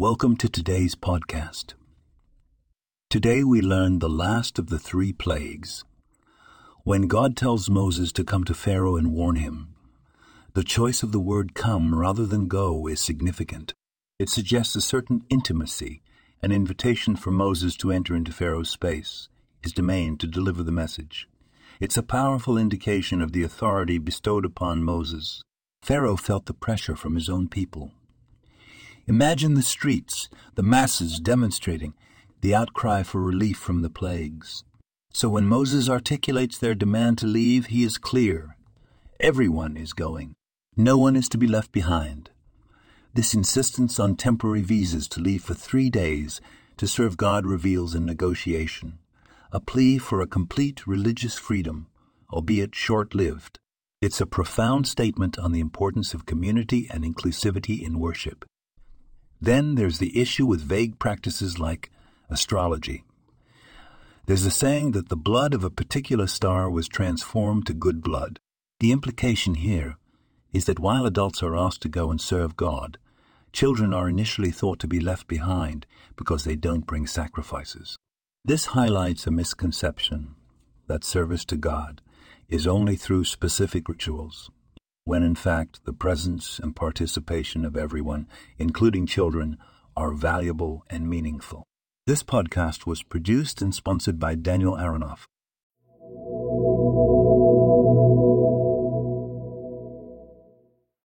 Welcome to today's podcast. Today we learn the last of the three plagues. When God tells Moses to come to Pharaoh and warn him, the choice of the word come rather than go is significant. It suggests a certain intimacy, an invitation for Moses to enter into Pharaoh's space, his domain to deliver the message. It's a powerful indication of the authority bestowed upon Moses. Pharaoh felt the pressure from his own people. Imagine the streets, the masses demonstrating, the outcry for relief from the plagues. So when Moses articulates their demand to leave, he is clear. Everyone is going. No one is to be left behind. This insistence on temporary visas to leave for three days to serve God reveals in negotiation, a plea for a complete religious freedom, albeit short lived. It's a profound statement on the importance of community and inclusivity in worship. Then there's the issue with vague practices like astrology. There's a saying that the blood of a particular star was transformed to good blood. The implication here is that while adults are asked to go and serve God, children are initially thought to be left behind because they don't bring sacrifices. This highlights a misconception that service to God is only through specific rituals when in fact the presence and participation of everyone, including children, are valuable and meaningful. This podcast was produced and sponsored by Daniel Aronoff.